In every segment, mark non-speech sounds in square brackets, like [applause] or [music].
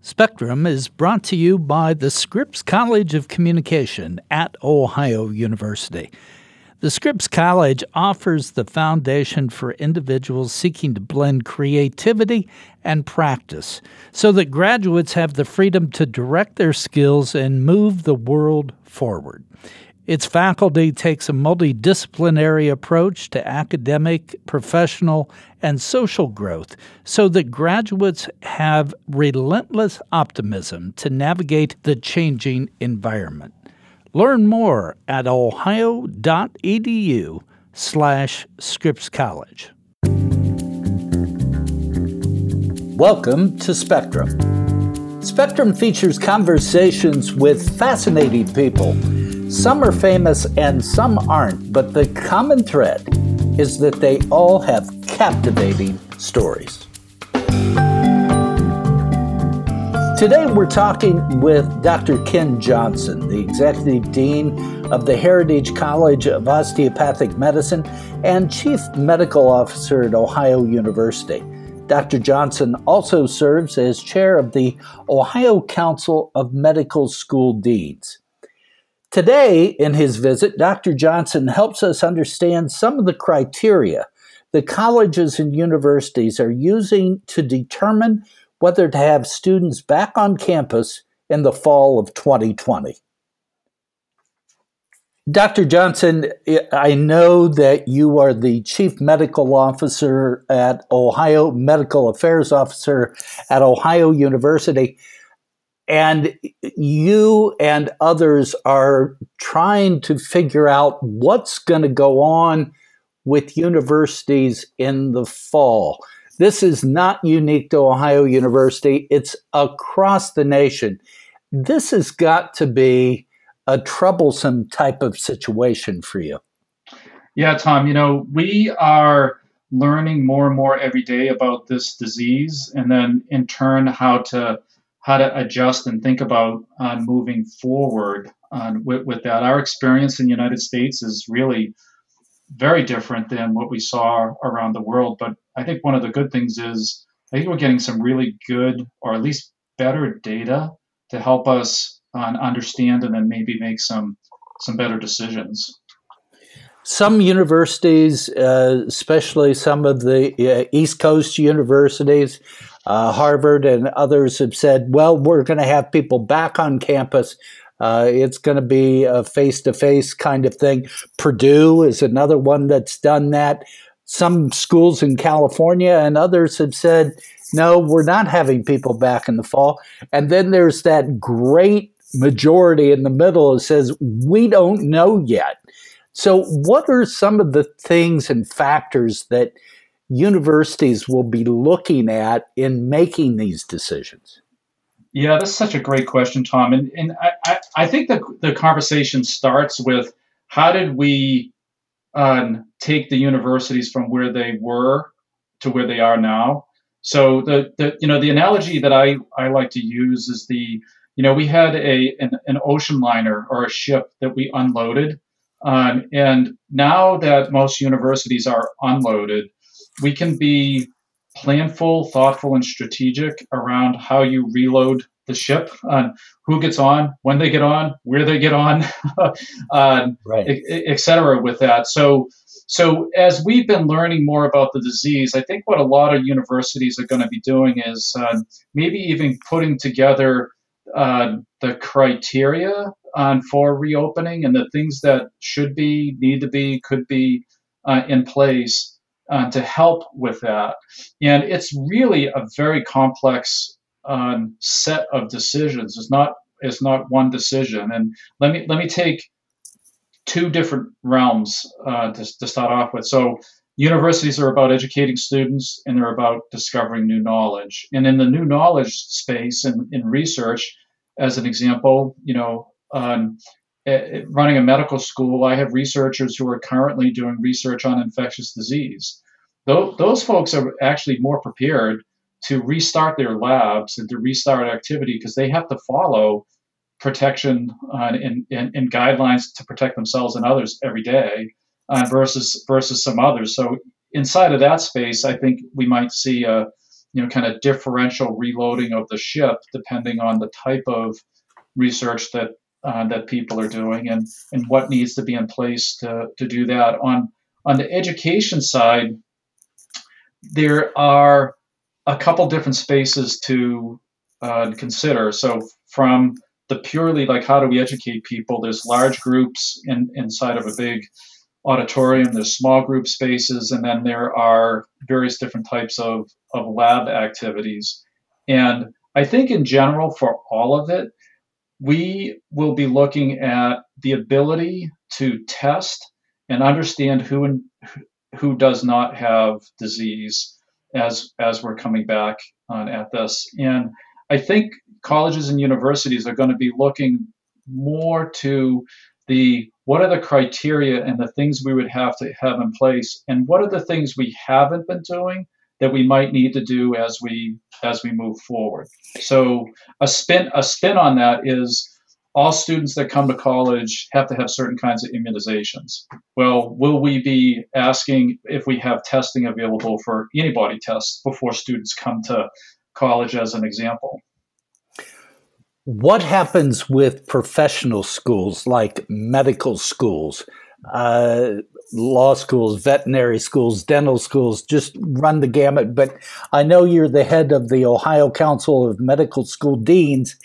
Spectrum is brought to you by the Scripps College of Communication at Ohio University. The Scripps College offers the foundation for individuals seeking to blend creativity and practice so that graduates have the freedom to direct their skills and move the world forward. Its faculty takes a multidisciplinary approach to academic, professional, and social growth so that graduates have relentless optimism to navigate the changing environment. Learn more at ohio.edu slash Scripps College. Welcome to Spectrum. Spectrum features conversations with fascinating people some are famous and some aren't, but the common thread is that they all have captivating stories. Today we're talking with Dr. Ken Johnson, the Executive Dean of the Heritage College of Osteopathic Medicine and Chief Medical Officer at Ohio University. Dr. Johnson also serves as chair of the Ohio Council of Medical School Deans. Today, in his visit, Dr. Johnson helps us understand some of the criteria the colleges and universities are using to determine whether to have students back on campus in the fall of 2020. Dr. Johnson, I know that you are the Chief Medical Officer at Ohio, Medical Affairs Officer at Ohio University and you and others are trying to figure out what's going to go on with universities in the fall. This is not unique to Ohio University, it's across the nation. This has got to be a troublesome type of situation for you. Yeah, Tom, you know, we are learning more and more every day about this disease, and then in turn, how to how to adjust and think about uh, moving forward uh, with, with that. Our experience in the United States is really very different than what we saw around the world. But I think one of the good things is I think we're getting some really good, or at least better data to help us uh, understand and then maybe make some some better decisions. Some universities, uh, especially some of the uh, East Coast universities, uh, Harvard and others have said, well, we're going to have people back on campus. Uh, it's going to be a face to face kind of thing. Purdue is another one that's done that. Some schools in California and others have said, no, we're not having people back in the fall. And then there's that great majority in the middle that says, we don't know yet. So, what are some of the things and factors that universities will be looking at in making these decisions? Yeah, that's such a great question, Tom. And, and I, I think the, the conversation starts with how did we um, take the universities from where they were to where they are now? So the, the you know the analogy that I, I like to use is the you know we had a an, an ocean liner or a ship that we unloaded, um, and now that most universities are unloaded, we can be planful, thoughtful, and strategic around how you reload the ship on who gets on, when they get on, where they get on, uh, [laughs] right. et cetera, with that. So, so as we've been learning more about the disease, I think what a lot of universities are going to be doing is uh, maybe even putting together uh, the criteria on for reopening and the things that should be, need to be, could be uh, in place uh, to help with that. And it's really a very complex um, set of decisions. It's not it's not one decision. And let me let me take two different realms uh, to, to start off with. So universities are about educating students and they're about discovering new knowledge. And in the new knowledge space and in research, as an example, you know, um, running a medical school, I have researchers who are currently doing research on infectious disease. Those, folks are actually more prepared to restart their labs and to restart activity because they have to follow protection uh, and, and, and, guidelines to protect themselves and others every day uh, versus versus some others. So inside of that space, I think we might see a you know kind of differential reloading of the ship depending on the type of research that uh, that people are doing and and what needs to be in place to to do that. On on the education side there are a couple different spaces to uh, consider. So from the purely like how do we educate people? There's large groups in, inside of a big auditorium. There's small group spaces and then there are various different types of, of lab activities. And i think in general for all of it we will be looking at the ability to test and understand who and who does not have disease as as we're coming back on at this. And i think colleges and universities are going to be looking more to the what are the criteria and the things we would have to have in place and what are the things we haven't been doing that we might need to do as we as we move forward. So a spin a spin on that is all students that come to college have to have certain kinds of immunizations. Well will we be asking if we have testing available for antibody tests before students come to college as an example? What happens with professional schools like medical schools, uh, law schools, veterinary schools, dental schools? Just run the gamut. But I know you're the head of the Ohio Council of Medical School Deans.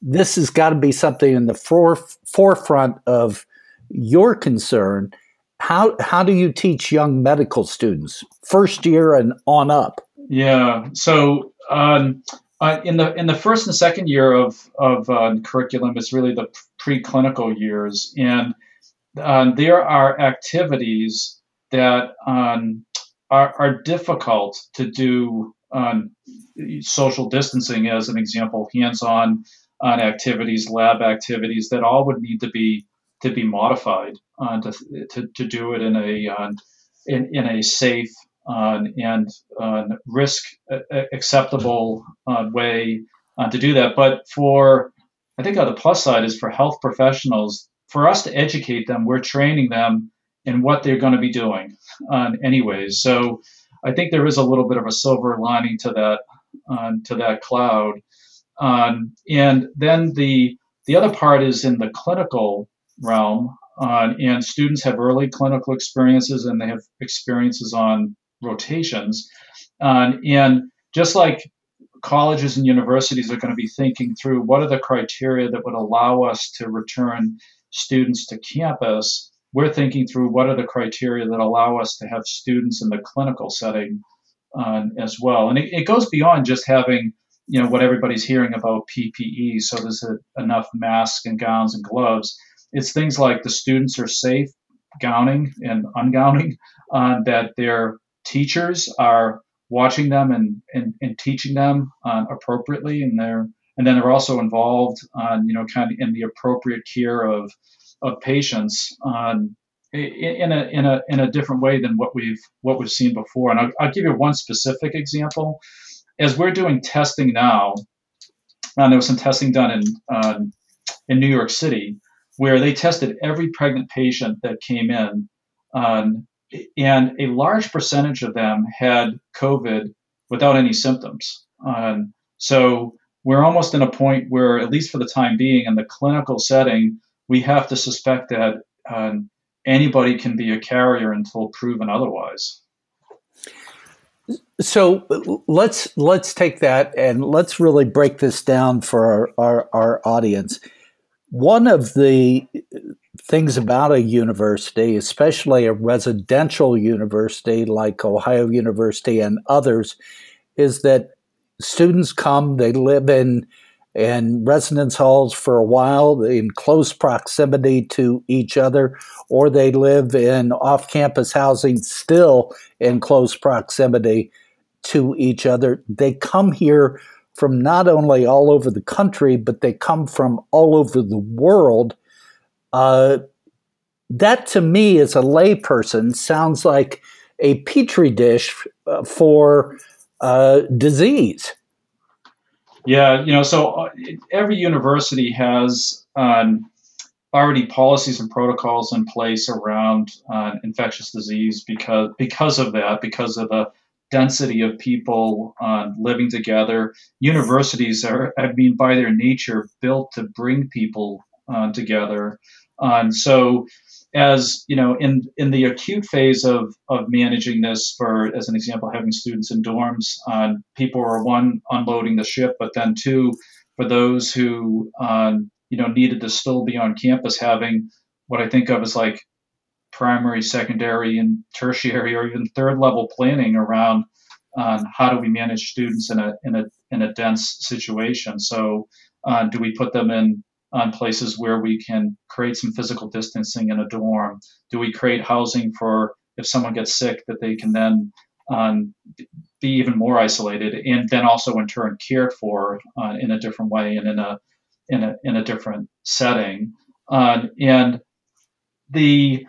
This has got to be something in the for- forefront of your concern. How how do you teach young medical students, first year and on up? Yeah. So um, uh, in the in the first and second year of of uh, curriculum is really the preclinical years, and uh, there are activities that um, are, are difficult to do on social distancing, as an example, hands-on on activities, lab activities that all would need to be to be modified uh, to, to, to do it in a uh, in, in a safe uh, and uh, risk acceptable uh, way to do that. But for, I think on the plus side is for health professionals, for us to educate them, we're training them in what they're going to be doing anyways. So I think there is a little bit of a silver lining to that to that cloud. Um, and then the the other part is in the clinical realm, uh, and students have early clinical experiences and they have experiences on rotations. Uh, and just like colleges and universities are going to be thinking through what are the criteria that would allow us to return students to campus, we're thinking through what are the criteria that allow us to have students in the clinical setting uh, as well. And it, it, goes beyond just having, you know, what everybody's hearing about PPE. So there's a, enough masks and gowns and gloves. It's things like the students are safe gowning and ungowning, uh, that they're teachers are watching them and, and, and teaching them uh, appropriately and they're and then they're also involved on you know kind of in the appropriate care of of patients um, in a in a in a different way than what we've what we've seen before and I'll, I'll give you one specific example as we're doing testing now and there was some testing done in um, in New York City where they tested every pregnant patient that came in um, and a large percentage of them had COVID without any symptoms. Um, so we're almost in a point where, at least for the time being, in the clinical setting, we have to suspect that um, anybody can be a carrier until proven otherwise. So let's let's take that and let's really break this down for our, our, our audience. One of the things about a university, especially a residential university like Ohio University and others, is that students come, they live in in residence halls for a while in close proximity to each other, or they live in off campus housing still in close proximity to each other. They come here from not only all over the country, but they come from all over the world uh, that to me, as a layperson, sounds like a petri dish uh, for uh, disease. Yeah, you know, so uh, every university has um, already policies and protocols in place around uh, infectious disease because because of that, because of the density of people uh, living together. Universities are, I mean, by their nature, built to bring people uh, together. And so, as you know, in in the acute phase of of managing this, for as an example, having students in dorms, uh, people are one unloading the ship, but then two, for those who um, you know needed to still be on campus, having what I think of as like primary, secondary, and tertiary, or even third level planning around um, how do we manage students in a in a in a dense situation. So, uh, do we put them in on places where we can create some physical distancing in a dorm? Do we create housing for if someone gets sick that they can then um, be even more isolated and then also in turn cared for uh, in a different way and in a in a in a different setting. Uh, and the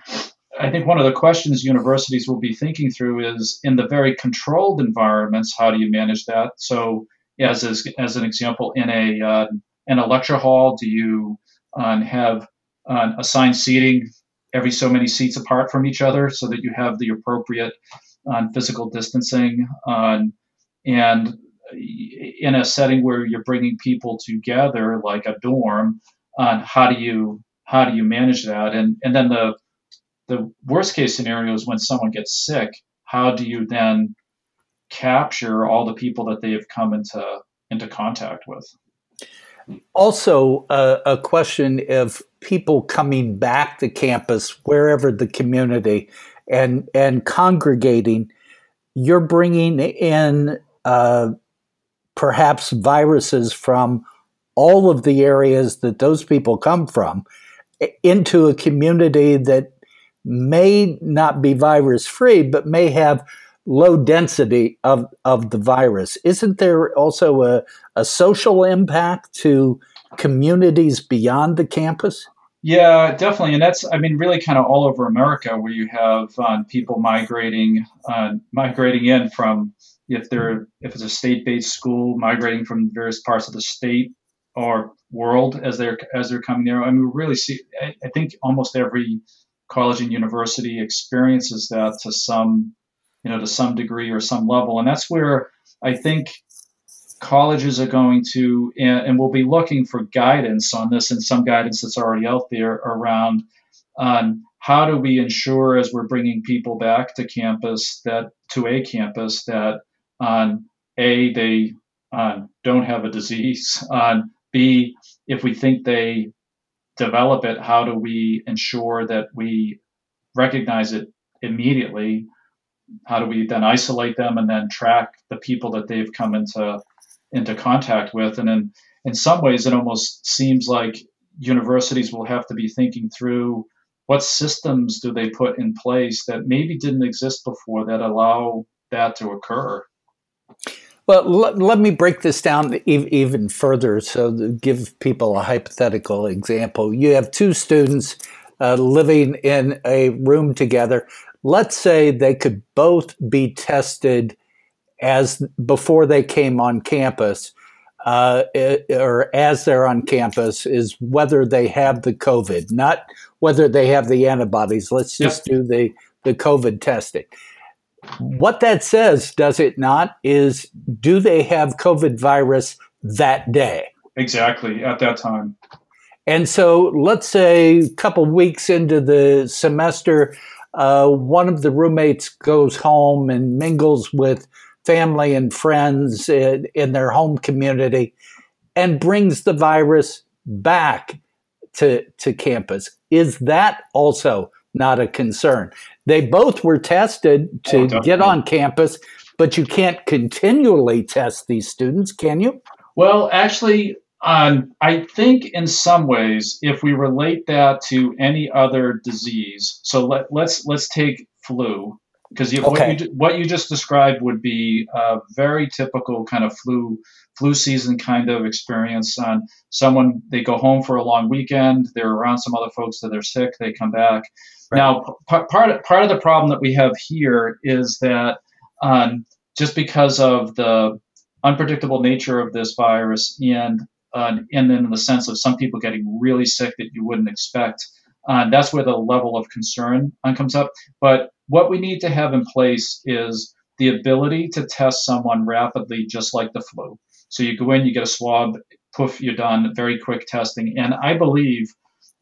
I think one of the questions universities will be thinking through is in the very controlled environments, how do you manage that? So, as as, as an example, in a uh, in a lecture hall, do you um, have uh, assigned seating every so many seats apart from each other so that you have the appropriate um, physical distancing? Um, and in a setting where you're bringing people together, like a dorm, how do you how do you manage that? And and then the the worst case scenario is when someone gets sick. How do you then capture all the people that they have come into into contact with? Also, uh, a question of people coming back to campus, wherever the community, and and congregating. You're bringing in uh, perhaps viruses from all of the areas that those people come from into a community that may not be virus free, but may have low density of, of the virus. Isn't there also a, a social impact to communities beyond the campus? Yeah, definitely, and that's I mean really kind of all over America where you have um, people migrating uh, migrating in from if they're if it's a state-based school migrating from various parts of the state or world as they're as they're coming there. I mean, we really see. I, I think almost every college and university experiences that to some, you know, to some degree or some level. And that's where I think colleges are going to, and, and we'll be looking for guidance on this and some guidance that's already out there around um, how do we ensure as we're bringing people back to campus that to a campus that on um, a they don't have a disease on b if we think they develop it, how do we ensure that we recognize it immediately? How do we then isolate them and then track the people that they've come into into contact with? And in in some ways, it almost seems like universities will have to be thinking through what systems do they put in place that maybe didn't exist before that allow that to occur. Well, let, let me break this down even further. So, give people a hypothetical example, you have two students uh, living in a room together. Let's say they could both be tested as before they came on campus, uh, or as they're on campus, is whether they have the COVID, not whether they have the antibodies. Let's just do the the COVID testing. What that says, does it not, is do they have COVID virus that day? Exactly, at that time. And so let's say a couple weeks into the semester, uh, one of the roommates goes home and mingles with family and friends in, in their home community and brings the virus back to, to campus. Is that also not a concern? They both were tested to oh, get on campus, but you can't continually test these students, can you? Well, actually, um, I think in some ways, if we relate that to any other disease, so let, let's let's take flu because okay. what, you, what you just described would be a very typical kind of flu flu season kind of experience on someone they go home for a long weekend they're around some other folks that they're sick they come back right. now p- part, of, part of the problem that we have here is that um, just because of the unpredictable nature of this virus and uh, and then in the sense of some people getting really sick that you wouldn't expect uh, that's where the level of concern uh, comes up but what we need to have in place is the ability to test someone rapidly, just like the flu. So you go in, you get a swab, poof, you're done. Very quick testing, and I believe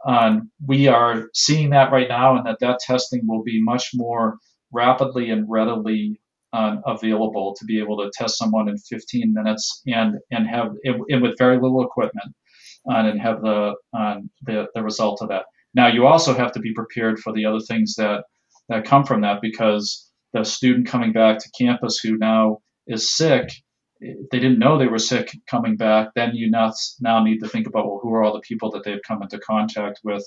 um, we are seeing that right now, and that that testing will be much more rapidly and readily uh, available to be able to test someone in 15 minutes and and have and with very little equipment uh, and have the, uh, the the result of that. Now you also have to be prepared for the other things that that come from that because the student coming back to campus who now is sick they didn't know they were sick coming back, then you now, now need to think about well, who are all the people that they've come into contact with,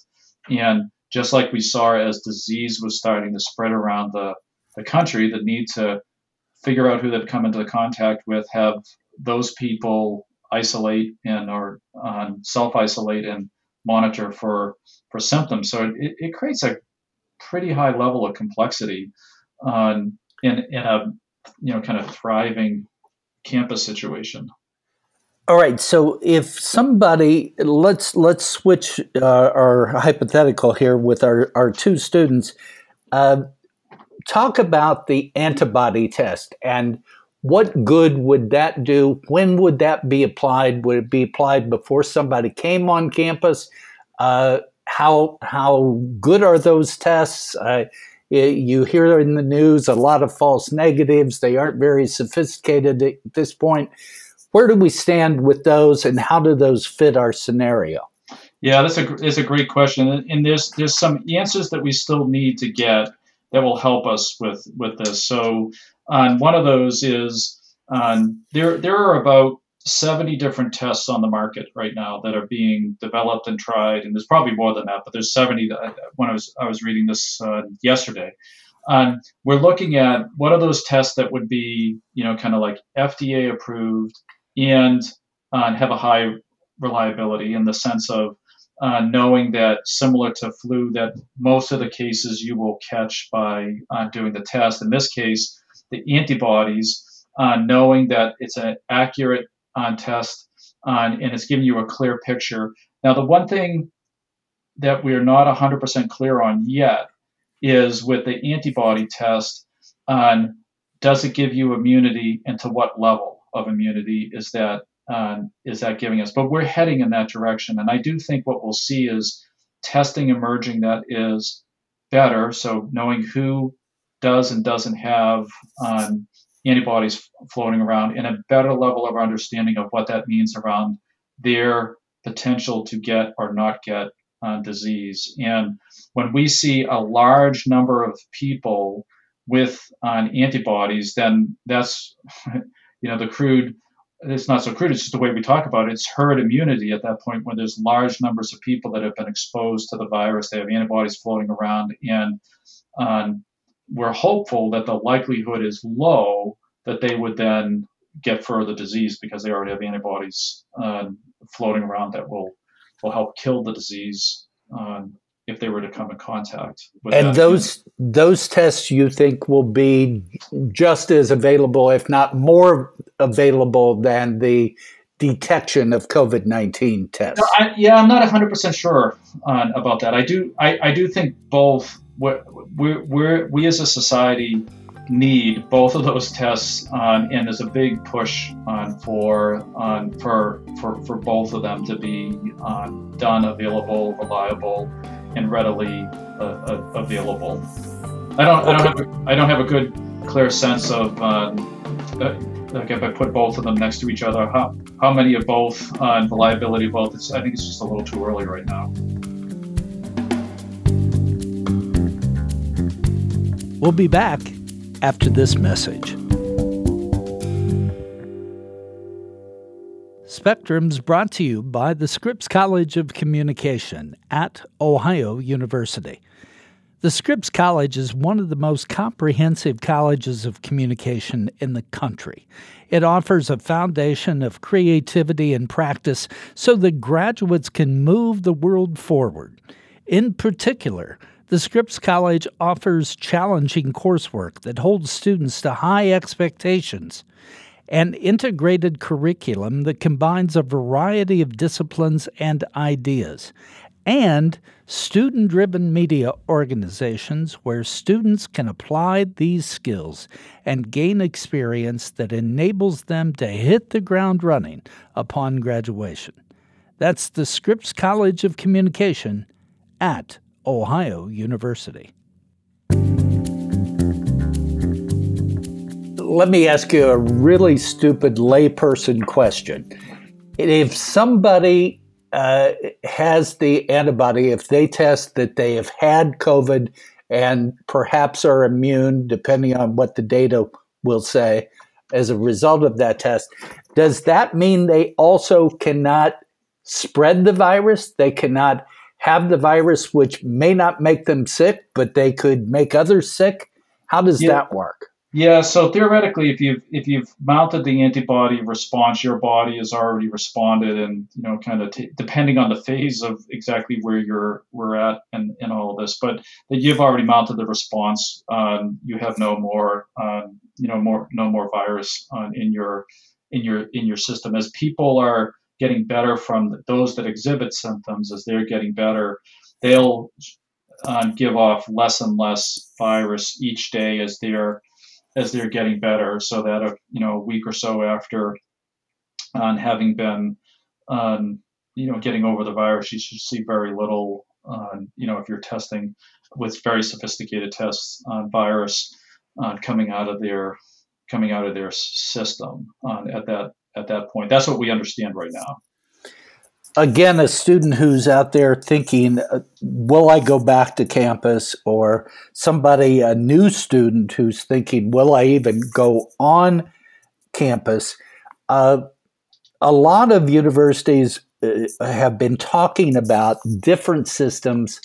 and just like we saw as disease was starting to spread around the, the country, the need to figure out who they've come into contact with, have those people isolate and or um, self isolate and monitor for for symptoms. So it, it creates a pretty high level of complexity um, in in a you know kind of thriving campus situation. All right. So if somebody let's let's switch uh, our hypothetical here with our our two students. Uh, talk about the antibody test and what good would that do? When would that be applied? Would it be applied before somebody came on campus? Uh, how how good are those tests? Uh, you hear in the news a lot of false negatives. They aren't very sophisticated at this point. Where do we stand with those, and how do those fit our scenario? Yeah, that's a that's a great question, and there's there's some answers that we still need to get that will help us with with this. So, um, one of those is um, there there are about 70 different tests on the market right now that are being developed and tried, and there's probably more than that, but there's 70 that, when I was I was reading this uh, yesterday. Um, we're looking at what are those tests that would be, you know, kind of like FDA approved and uh, have a high reliability in the sense of uh, knowing that similar to flu, that most of the cases you will catch by uh, doing the test. In this case, the antibodies, uh, knowing that it's an accurate on test on, and it's giving you a clear picture. Now, the one thing that we're not 100% clear on yet is with the antibody test on does it give you immunity and to what level of immunity is that uh, is that giving us? But we're heading in that direction, and I do think what we'll see is testing emerging that is better. So knowing who does and doesn't have um, antibodies floating around and a better level of understanding of what that means around their potential to get or not get uh, disease. And when we see a large number of people with uh, antibodies, then that's [laughs] you know the crude. It's not so crude. It's just the way we talk about it. It's herd immunity at that point when there's large numbers of people that have been exposed to the virus. They have antibodies floating around, and um, we're hopeful that the likelihood is low that they would then get further disease because they already have antibodies uh, floating around that will will help kill the disease um, if they were to come in contact with and those those tests you think will be just as available if not more available than the detection of covid-19 tests? I, yeah i'm not 100% sure uh, about that. I do I, I do think both we're, we're, we're, as a society need both of those tests, um, and there's a big push um, for, um, for for for both of them to be um, done, available, reliable, and readily uh, uh, available. I don't I don't have a, I don't have a good clear sense of uh, like if I put both of them next to each other, how how many of both uh, and liability of both. I think it's just a little too early right now. We'll be back after this message. Spectrum's brought to you by the Scripps College of Communication at Ohio University. The Scripps College is one of the most comprehensive colleges of communication in the country. It offers a foundation of creativity and practice so that graduates can move the world forward. In particular, the Scripps College offers challenging coursework that holds students to high expectations, an integrated curriculum that combines a variety of disciplines and ideas, and student driven media organizations where students can apply these skills and gain experience that enables them to hit the ground running upon graduation. That's the Scripps College of Communication at Ohio University. Let me ask you a really stupid layperson question. If somebody uh, has the antibody, if they test that they have had COVID and perhaps are immune, depending on what the data will say, as a result of that test, does that mean they also cannot spread the virus? They cannot have the virus, which may not make them sick, but they could make others sick? How does yeah. that work? Yeah, so theoretically, if you've if you've mounted the antibody response, your body has already responded, and you know, kind of t- depending on the phase of exactly where you're we're at and in all of this, but that you've already mounted the response, um, you have no more, um, you know, more no more virus uh, in your in your in your system. As people are getting better from those that exhibit symptoms, as they're getting better, they'll uh, give off less and less virus each day as they're as they're getting better, so that a you know a week or so after on having been um, you know getting over the virus, you should see very little. You know, if you're testing with very sophisticated tests on virus uh, coming out of their coming out of their system at that at that point. That's what we understand right now again, a student who's out there thinking, uh, will I go back to campus? Or somebody, a new student who's thinking, will I even go on campus? Uh, a lot of universities uh, have been talking about different systems.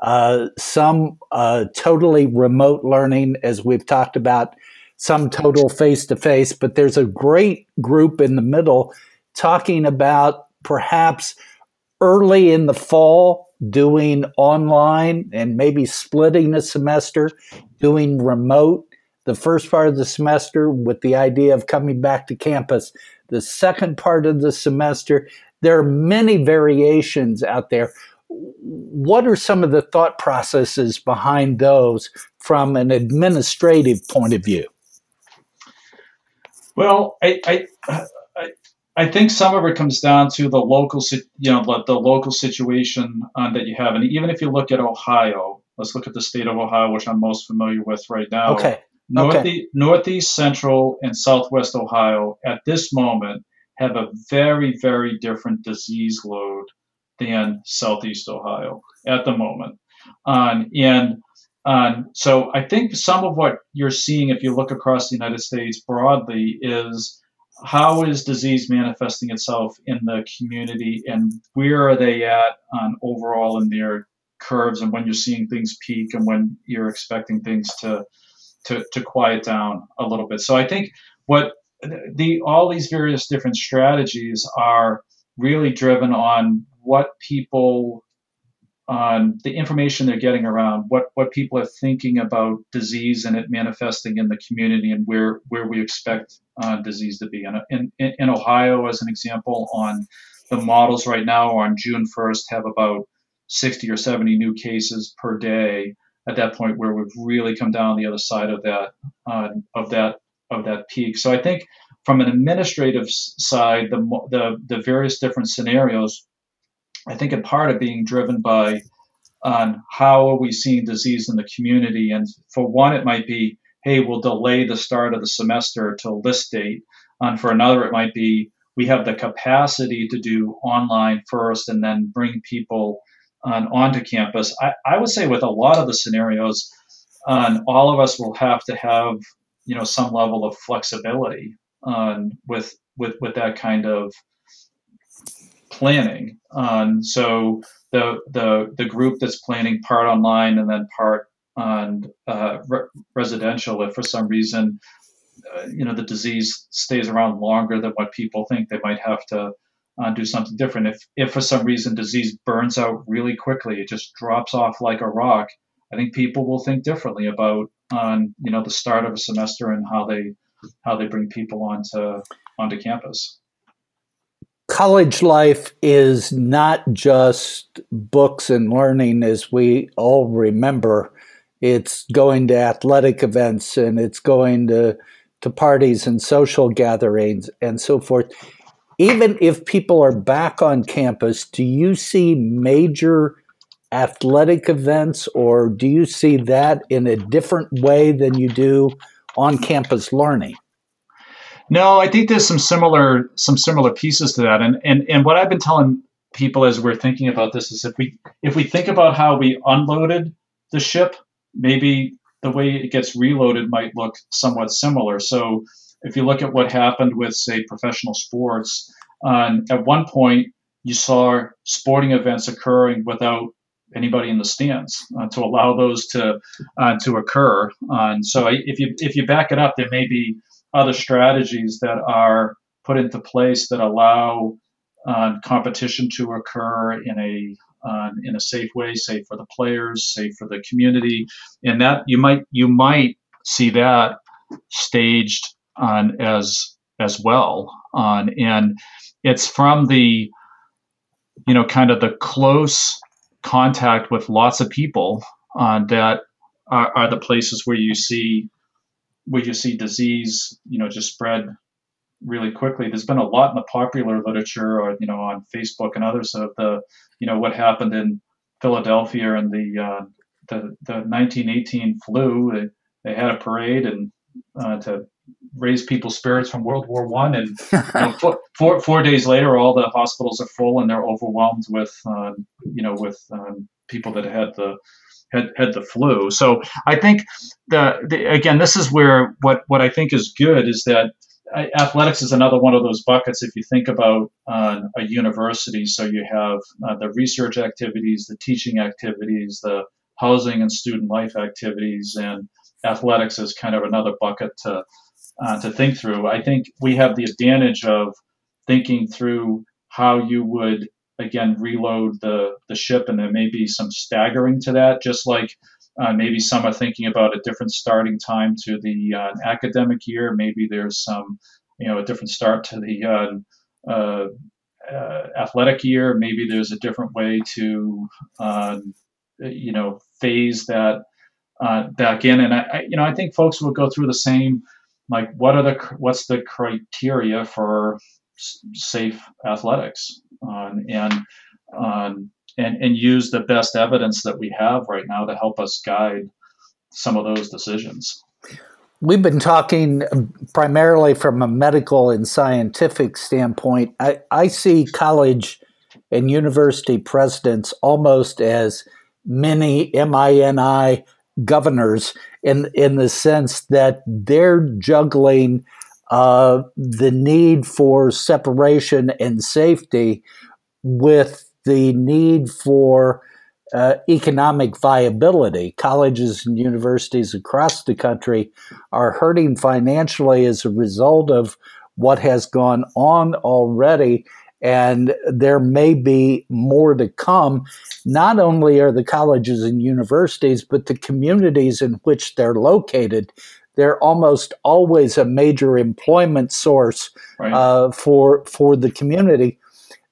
Uh, some uh, totally remote learning, as we've talked about, some total face to face, but there's a great group in the middle talking about perhaps early in the fall doing online and maybe splitting the semester, doing remote the first part of the semester with the idea of coming back to campus. The second part of the semester, there are many variations out there. What are some of the thought processes behind those from an administrative point of view? Well, I, I, I think some of it comes down to the local, you know, the local situation uh, that you have, and even if you look at Ohio, let's look at the state of Ohio, which I'm most familiar with right now. Okay. Northeast, okay. Northeast, Central, and Southwest Ohio at this moment have a very, very different disease load than Southeast Ohio at the moment. Um, and um, so I think some of what you're seeing, if you look across the United States broadly, is how is disease manifesting itself in the community and where are they at on overall in their curves and when you're seeing things peak and when you're expecting things to to, to quiet down a little bit. So i think what the all these various different strategies are really driven on what people on the information they're getting around what what people are thinking about disease and it manifesting in the community and where where we expect uh, disease to be. In, in in Ohio, as an example, on the models right now on June 1st have about 60 or 70 new cases per day. At that point, where we've really come down the other side of that uh, of that of that peak. So I think from an administrative side, the the the various different scenarios I think in part of being driven by on how are we seeing disease in the community. And for one, it might be, hey, we'll delay the start of the semester till this date. And for another, it might be, we have the capacity to do online first and then bring people on onto campus. I, I would say with a lot of the scenarios, um, all of us will have to have you know some level of flexibility um, with with with that kind of planning. Um, so the the the group that's planning part online and then part on uh, re- residential, if for some reason uh, you know the disease stays around longer than what people think, they might have to uh, do something different. If if for some reason disease burns out really quickly, it just drops off like a rock. I think people will think differently about on you know the start of a semester and how they how they bring people onto onto campus. College life is not just books and learning as we all remember. It's going to athletic events and it's going to, to parties and social gatherings and so forth. Even if people are back on campus, do you see major athletic events or do you see that in a different way than you do on campus learning? No, I think there's some similar some similar pieces to that, and and and what I've been telling people as we're thinking about this is if we if we think about how we unloaded the ship, maybe the way it gets reloaded might look somewhat similar. So if you look at what happened with say professional sports, um, at one point you saw sporting events occurring without anybody in the stands uh, to allow those to uh, to occur. Uh, and so if you if you back it up, there may be other strategies that are put into place that allow uh, competition to occur in a uh, in a safe way, safe for the players, safe for the community, and that you might you might see that staged on as as well on and it's from the you know kind of the close contact with lots of people uh, that are, are, the places where you see where you see disease, you know, just spread really quickly. There's been a lot in the popular literature, or you know, on Facebook and others of the, you know, what happened in Philadelphia and the uh, the the 1918 flu. They, they had a parade and uh, to raise people's spirits from World War One, and [laughs] you know, four, four, four days later, all the hospitals are full and they're overwhelmed with uh, you know with um, people that had the had, had the flu. So I think the, the again, this is where what what I think is good is that uh, athletics is another one of those buckets. If you think about uh, a university, so you have uh, the research activities, the teaching activities, the housing and student life activities, and athletics is kind of another bucket to uh, to think through. I think we have the advantage of thinking through how you would again reload the the ship, and there may be some staggering to that, just like. Uh, maybe some are thinking about a different starting time to the uh, academic year. Maybe there's some, you know, a different start to the uh, uh, uh athletic year. Maybe there's a different way to, um, you know, phase that back in. And I, I, you know, I think folks will go through the same, like, what are the what's the criteria for safe athletics? um, and um, and and use the best evidence that we have right now to help us guide some of those decisions. We've been talking primarily from a medical and scientific standpoint. I, I see college and university presidents almost as mini MINI governors in in the sense that they're juggling uh, the need for separation and safety with the need for uh, economic viability. Colleges and universities across the country are hurting financially as a result of what has gone on already. And there may be more to come. Not only are the colleges and universities, but the communities in which they're located they're almost always a major employment source right. uh, for for the community.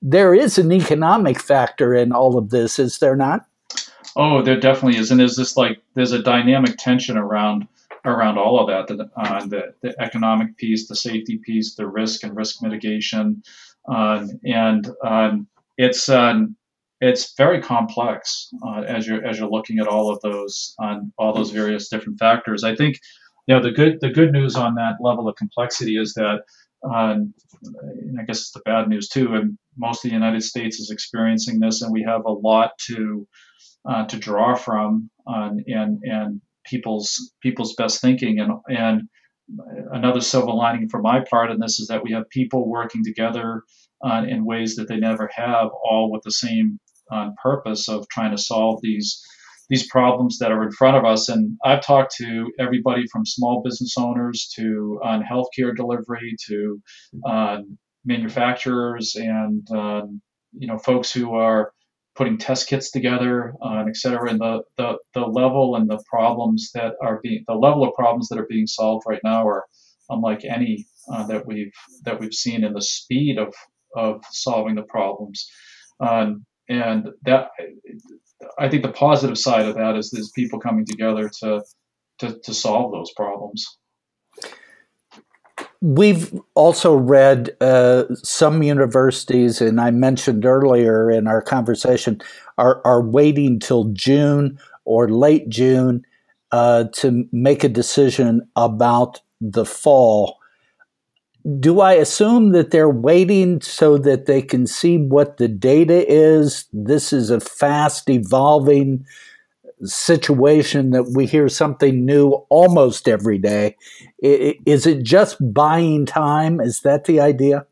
There is an economic factor in all of this, is there not? Oh, there definitely is, and there's this like there's a dynamic tension around around all of that, the, uh, the, the economic piece, the safety piece, the risk and risk mitigation, uh, and um, it's um, it's very complex uh, as you're as you're looking at all of those on all those various different factors. I think now, the good the good news on that level of complexity is that, um, and I guess it's the bad news too. And most of the United States is experiencing this, and we have a lot to uh, to draw from, uh, and and people's people's best thinking, and and another silver lining for my part in this is that we have people working together uh, in ways that they never have, all with the same uh, purpose of trying to solve these these problems that are in front of us. And I've talked to everybody from small business owners to on healthcare delivery to uh, manufacturers and uh, you know folks who are putting test kits together, uh, et cetera. And the, the the level and the problems that are being the level of problems that are being solved right now are unlike any uh, that we've that we've seen in the speed of of solving the problems. Um, and that I think the positive side of that is there's people coming together to, to, to solve those problems. We've also read uh, some universities, and I mentioned earlier in our conversation, are, are waiting till June or late June uh, to make a decision about the fall do I assume that they're waiting so that they can see what the data is? This is a fast evolving situation that we hear something new almost every day. Is it just buying time? Is that the idea?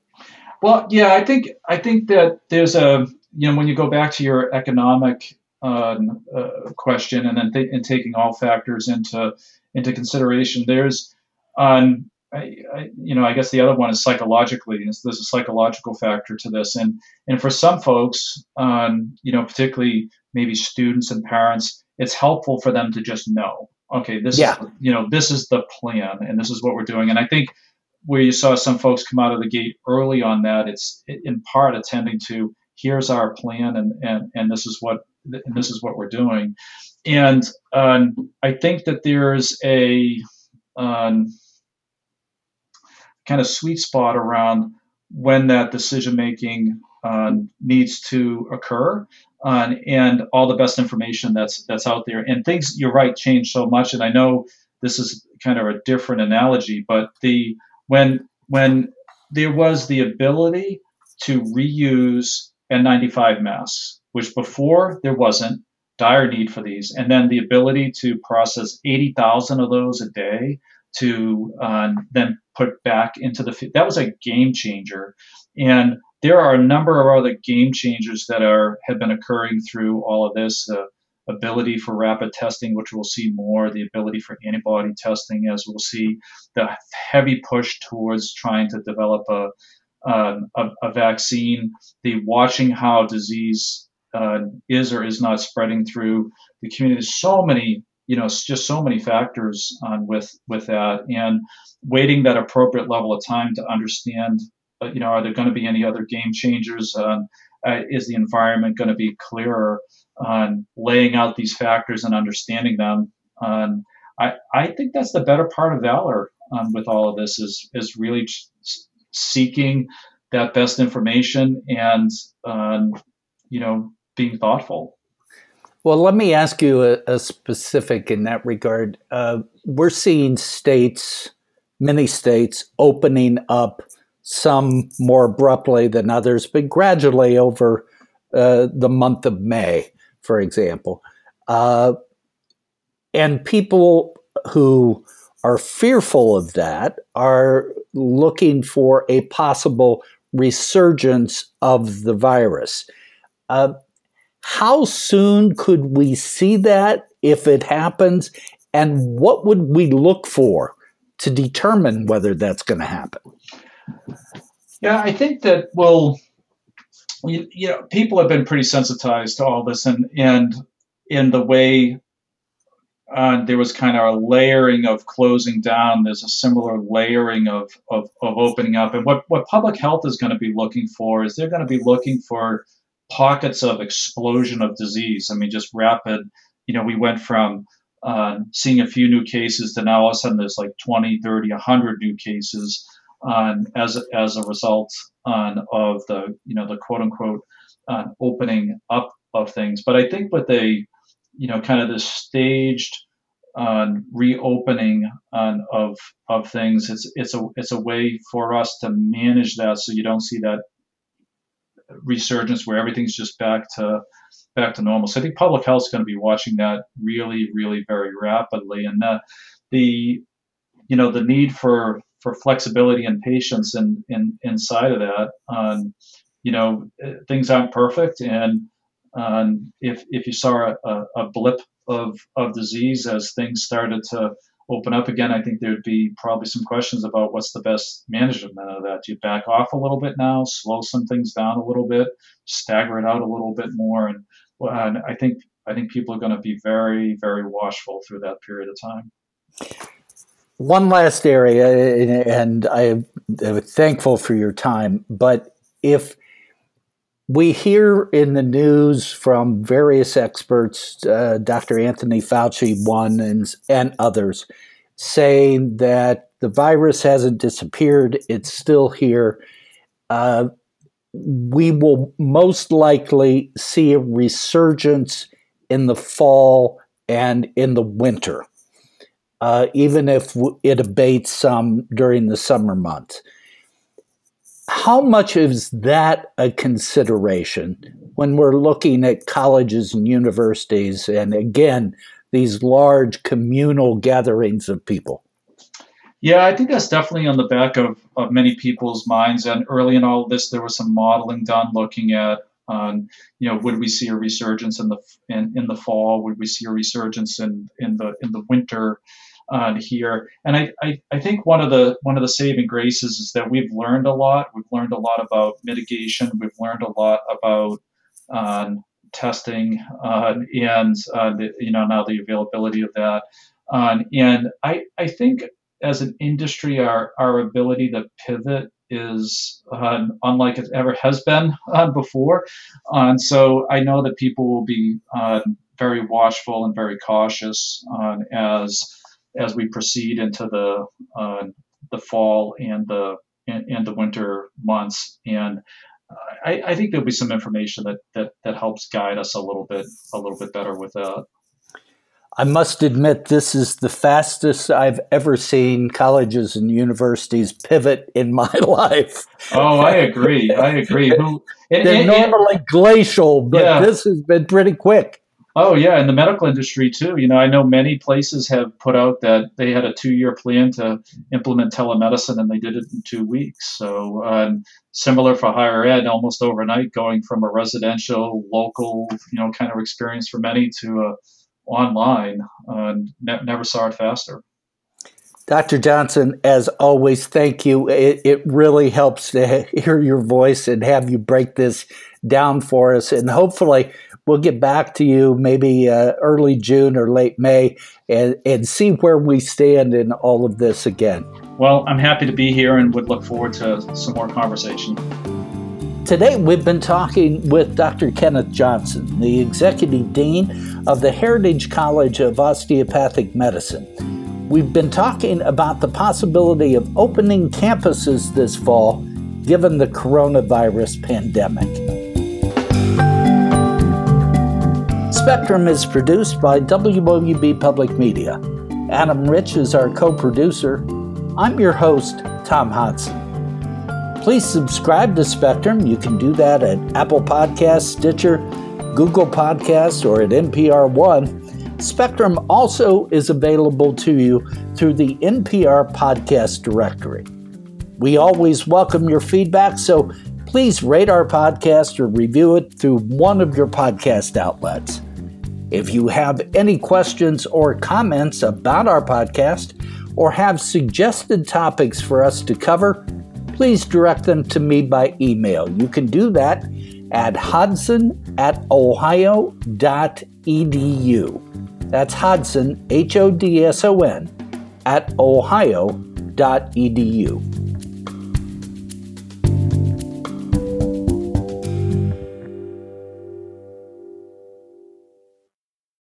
Well, yeah, I think I think that there's a you know when you go back to your economic uh, uh, question and then th- and taking all factors into into consideration, there's um, I, I, you know, I guess the other one is psychologically. There's a psychological factor to this, and and for some folks, um, you know, particularly maybe students and parents, it's helpful for them to just know, okay, this yeah. is you know, this is the plan, and this is what we're doing. And I think where you saw some folks come out of the gate early on that, it's in part attending to here's our plan, and and and this is what and this is what we're doing. And um, I think that there's a um, kind of sweet spot around when that decision making uh, needs to occur uh, and all the best information that's that's out there. And things you're right change so much and i know this is kind of a different analogy but the when when there was the ability to reuse n95 masks which before there wasn't dire need for these and then the ability to process 80,000 of those a day to uh, then put back into the field. that was a game changer. And there are a number of other game changers that are have been occurring through all of this. The ability for rapid testing which we'll see more the ability for antibody testing as we'll see the heavy push towards trying to develop a a, a vaccine. The watching how disease uh, is or is not spreading through the community. So many you know it's just so many factors on with with that and waiting that appropriate level of time to understand uh, you know are there going to be any other game changers uh, is the environment going to be clearer on laying out these factors and understanding them um, I, I think that's the better part of valor um, with all of this is is really seeking that best information and um, you know being thoughtful well, let me ask you a, a specific in that regard. Uh, we're seeing states, many states, opening up, some more abruptly than others, but gradually over uh, the month of May, for example. Uh, and people who are fearful of that are looking for a possible resurgence of the virus. Uh, how soon could we see that if it happens? And what would we look for to determine whether that's going to happen? Yeah, I think that, well, you, you, know, people have been pretty sensitized to all this, and and in the way uh, there was kind of a layering of closing down. There's a similar layering of, of, of opening up. And what, what public health is going to be looking for is they're going to be looking for pockets of explosion of disease. I mean, just rapid. You know, we went from uh, seeing a few new cases to now all of a sudden there's like 20, 30, 100 new cases um, as, as a result um, of the, you know, the quote unquote uh, opening up of things. But I think with a, you know, kind of this staged uh, reopening of of things, it's it's a it's a way for us to manage that so you don't see that resurgence where everything's just back to back to normal. So I think public health is going to be watching that really, really very rapidly, and the the you know the need for for flexibility and patience and in, in, inside of that. Um, you know, things aren't perfect, and um, if if you saw a, a blip of of disease as things started to open up again, I think there'd be probably some questions about what's the best management of that. Do you back off a little bit now, slow some things down a little bit, stagger it out a little bit more, and, and I think I think people are going to be very very watchful through that period of time. One last area, and I am thankful for your time, but if we hear in the news from various experts, uh, Dr. Anthony Fauci, one, and, and others, saying that the virus hasn't disappeared, it's still here. Uh, we will most likely see a resurgence in the fall and in the winter, uh, even if it abates some during the summer months. How much is that a consideration when we're looking at colleges and universities and again, these large communal gatherings of people? Yeah, I think that's definitely on the back of, of many people's minds. And early in all of this, there was some modeling done looking at, um, you know, would we see a resurgence in the in, in the fall? Would we see a resurgence in, in the in the winter uh, here? And I, I, I think one of the one of the saving graces is that we've learned a lot. We've learned a lot about mitigation. We've learned a lot about um, testing uh, and uh, the, you know now the availability of that. Um, and I, I think as an industry, our, our ability to pivot is uh, unlike it ever has been uh, before. And so I know that people will be uh, very watchful and very cautious as as we proceed into the uh, the fall and the and, and, the winter months. And I, I, think there'll be some information that, that that helps guide us a little bit a little bit better with that. I must admit, this is the fastest I've ever seen colleges and universities pivot in my [laughs] life. Oh, I agree. I agree. [laughs] They're normally glacial, but yeah. this has been pretty quick. Oh yeah, in the medical industry too. You know, I know many places have put out that they had a two-year plan to implement telemedicine, and they did it in two weeks. So um, similar for higher ed, almost overnight, going from a residential, local, you know, kind of experience for many to a online and ne- never saw it faster. Dr. Johnson, as always, thank you. It, it really helps to hear your voice and have you break this down for us. And hopefully, we'll get back to you maybe uh, early June or late May and, and see where we stand in all of this again. Well, I'm happy to be here and would look forward to some more conversation. Today, we've been talking with Dr. Kenneth Johnson, the Executive Dean of the Heritage College of Osteopathic Medicine. We've been talking about the possibility of opening campuses this fall given the coronavirus pandemic. Spectrum is produced by WOUB Public Media. Adam Rich is our co producer. I'm your host, Tom Hodson. Please subscribe to Spectrum. You can do that at Apple Podcasts, Stitcher, Google Podcasts, or at NPR One. Spectrum also is available to you through the NPR Podcast Directory. We always welcome your feedback, so please rate our podcast or review it through one of your podcast outlets. If you have any questions or comments about our podcast or have suggested topics for us to cover, please direct them to me by email. You can do that at hodson at ohio.edu. That's Hodson, H O D S O N, at ohio.edu.